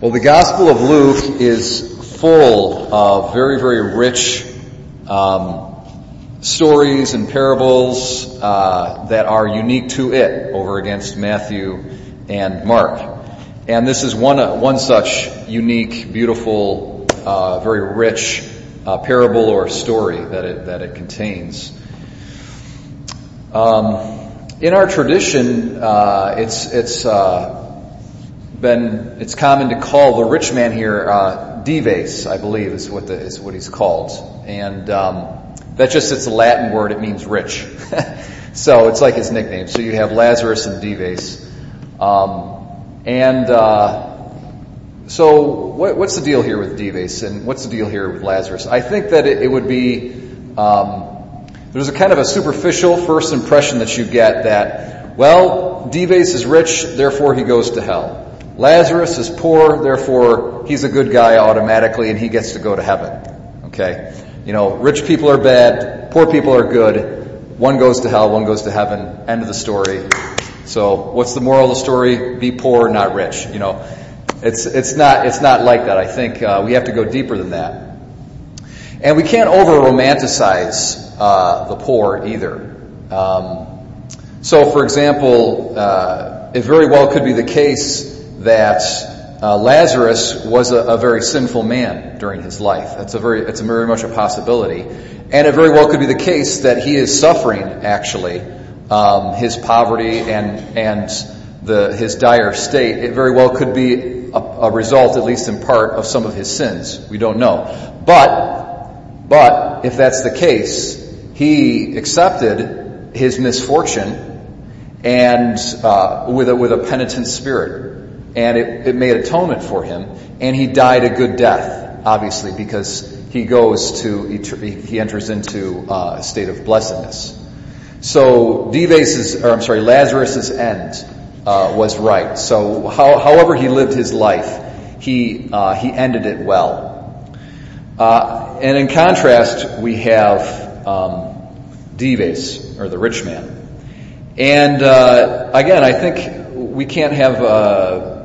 Well, the Gospel of Luke is full of very, very rich um, stories and parables uh, that are unique to it over against Matthew and Mark. And this is one, uh, one such unique, beautiful, uh, very rich uh, parable or story that it, that it contains. Um, in our tradition, uh, it's, it's uh, been it's common to call the rich man here uh, Dives, I believe is what the, is what he's called, and um, that just it's a Latin word. It means rich, so it's like his nickname. So you have Lazarus and Dives, um, and uh, so what, what's the deal here with Dives, and what's the deal here with Lazarus? I think that it, it would be um, there's a kind of a superficial first impression that you get that well Dives is rich, therefore he goes to hell. Lazarus is poor, therefore he's a good guy automatically and he gets to go to heaven. Okay? You know, rich people are bad, poor people are good. One goes to hell, one goes to heaven. End of the story. So, what's the moral of the story? Be poor, not rich. You know, it's it's not it's not like that. I think uh, we have to go deeper than that, and we can't over romanticize uh, the poor either. Um, so, for example, uh, it very well could be the case that uh, Lazarus was a, a, very sinful man during his life. That's a very, it's very much a possibility. And it very well could be the case that he is suffering, actually, um, his poverty and, and the, his dire state. It very well could be a, a result, at least in part, of some of his sins. We don't know. But, but, if that's the case, he accepted his misfortune and uh, with a with a penitent spirit and it, it made atonement for him, and he died a good death, obviously, because he goes to, he enters into uh, a state of blessedness. So Dives's, or I'm sorry, Lazarus's end uh, was right. So how, however he lived his life, he uh, he ended it well. Uh, and in contrast, we have um, Dives, or the rich man. And uh, again, I think we can't have uh,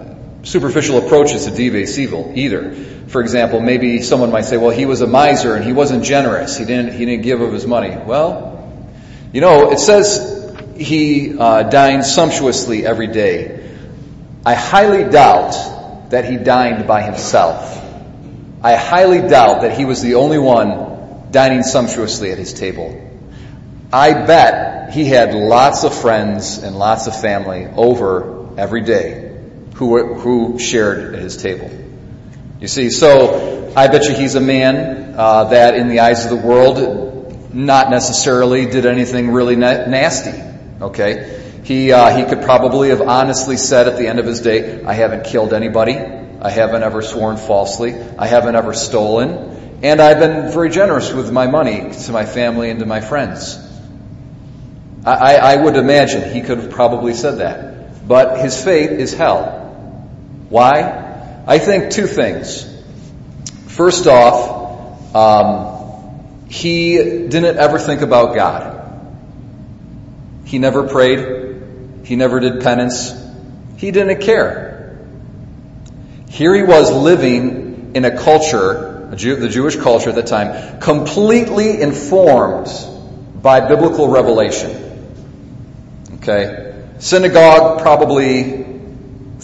superficial approaches to Dives evil either. For example, maybe someone might say, well, he was a miser and he wasn't generous. He didn't, he didn't give of his money. Well, you know, it says he uh, dined sumptuously every day. I highly doubt that he dined by himself. I highly doubt that he was the only one dining sumptuously at his table. I bet he had lots of friends and lots of family over every day who, who shared his table. You see, so I bet you he's a man uh, that, in the eyes of the world, not necessarily did anything really na- nasty. Okay, he uh, he could probably have honestly said at the end of his day, "I haven't killed anybody. I haven't ever sworn falsely. I haven't ever stolen, and I've been very generous with my money to my family and to my friends." I, I would imagine he could have probably said that, but his fate is hell. Why? I think two things. First off, um, he didn't ever think about God. He never prayed. He never did penance. He didn't care. Here he was living in a culture, a Jew, the Jewish culture at the time, completely informed by biblical revelation. Okay? Synagogue probably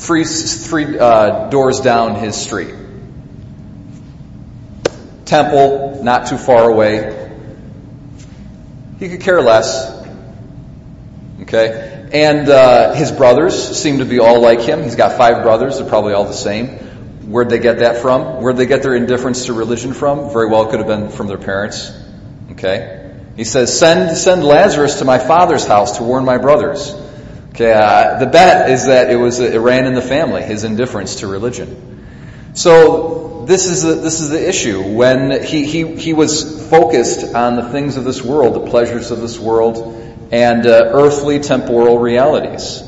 three, three uh, doors down his street. Temple, not too far away. He could care less. Okay? And uh, his brothers seem to be all like him. He's got five brothers. They're probably all the same. Where'd they get that from? Where'd they get their indifference to religion from? Very well could have been from their parents. Okay? He says, send, send Lazarus to my father's house to warn my brothers. Okay, uh, the bet is that it was it ran in the family, his indifference to religion. So this is the, this is the issue when he, he he was focused on the things of this world, the pleasures of this world, and uh, earthly temporal realities.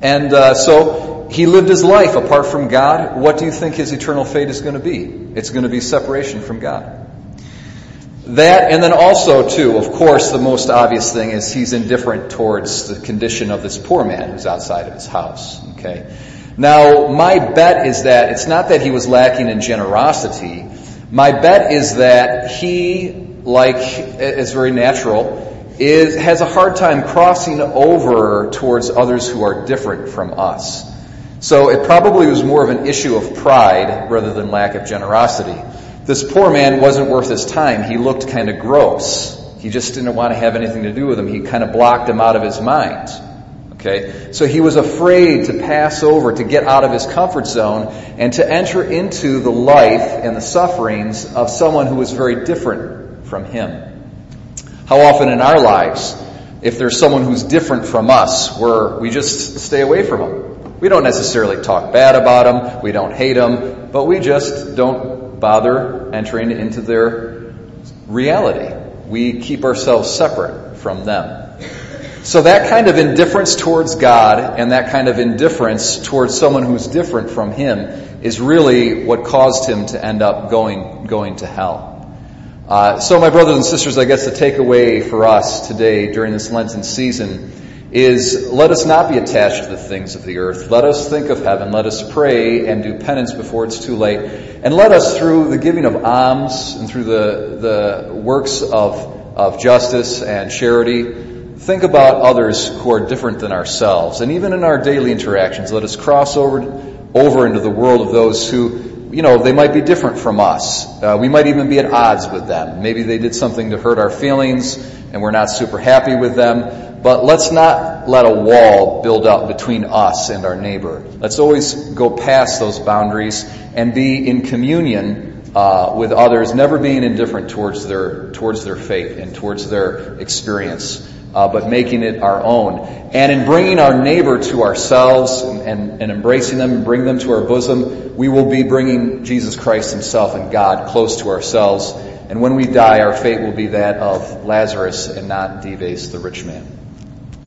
And uh, so he lived his life apart from God. What do you think his eternal fate is going to be? It's going to be separation from God. That, and then also, too, of course, the most obvious thing is he's indifferent towards the condition of this poor man who's outside of his house. Okay? Now, my bet is that it's not that he was lacking in generosity. My bet is that he, like is very natural, is has a hard time crossing over towards others who are different from us. So it probably was more of an issue of pride rather than lack of generosity. This poor man wasn't worth his time. He looked kind of gross. He just didn't want to have anything to do with him. He kind of blocked him out of his mind. Okay? So he was afraid to pass over, to get out of his comfort zone, and to enter into the life and the sufferings of someone who was very different from him. How often in our lives, if there's someone who's different from us, where we just stay away from them. We don't necessarily talk bad about them, we don't hate them, but we just don't bother entering into their reality. We keep ourselves separate from them. So that kind of indifference towards God and that kind of indifference towards someone who's different from him is really what caused him to end up going, going to hell. Uh, so, my brothers and sisters, I guess the takeaway for us today during this Lenten season is let us not be attached to the things of the earth. Let us think of heaven. Let us pray and do penance before it's too late. And let us, through the giving of alms and through the, the works of, of justice and charity, think about others who are different than ourselves. And even in our daily interactions, let us cross over, over into the world of those who you know, they might be different from us. Uh, we might even be at odds with them. Maybe they did something to hurt our feelings and we're not super happy with them. But let's not let a wall build up between us and our neighbor. Let's always go past those boundaries and be in communion uh, with others, never being indifferent towards their towards their faith and towards their experience uh, but making it our own. And in bringing our neighbor to ourselves and, and, and embracing them and bring them to our bosom, we will be bringing Jesus Christ himself and God close to ourselves. And when we die, our fate will be that of Lazarus and not Dives, the rich man.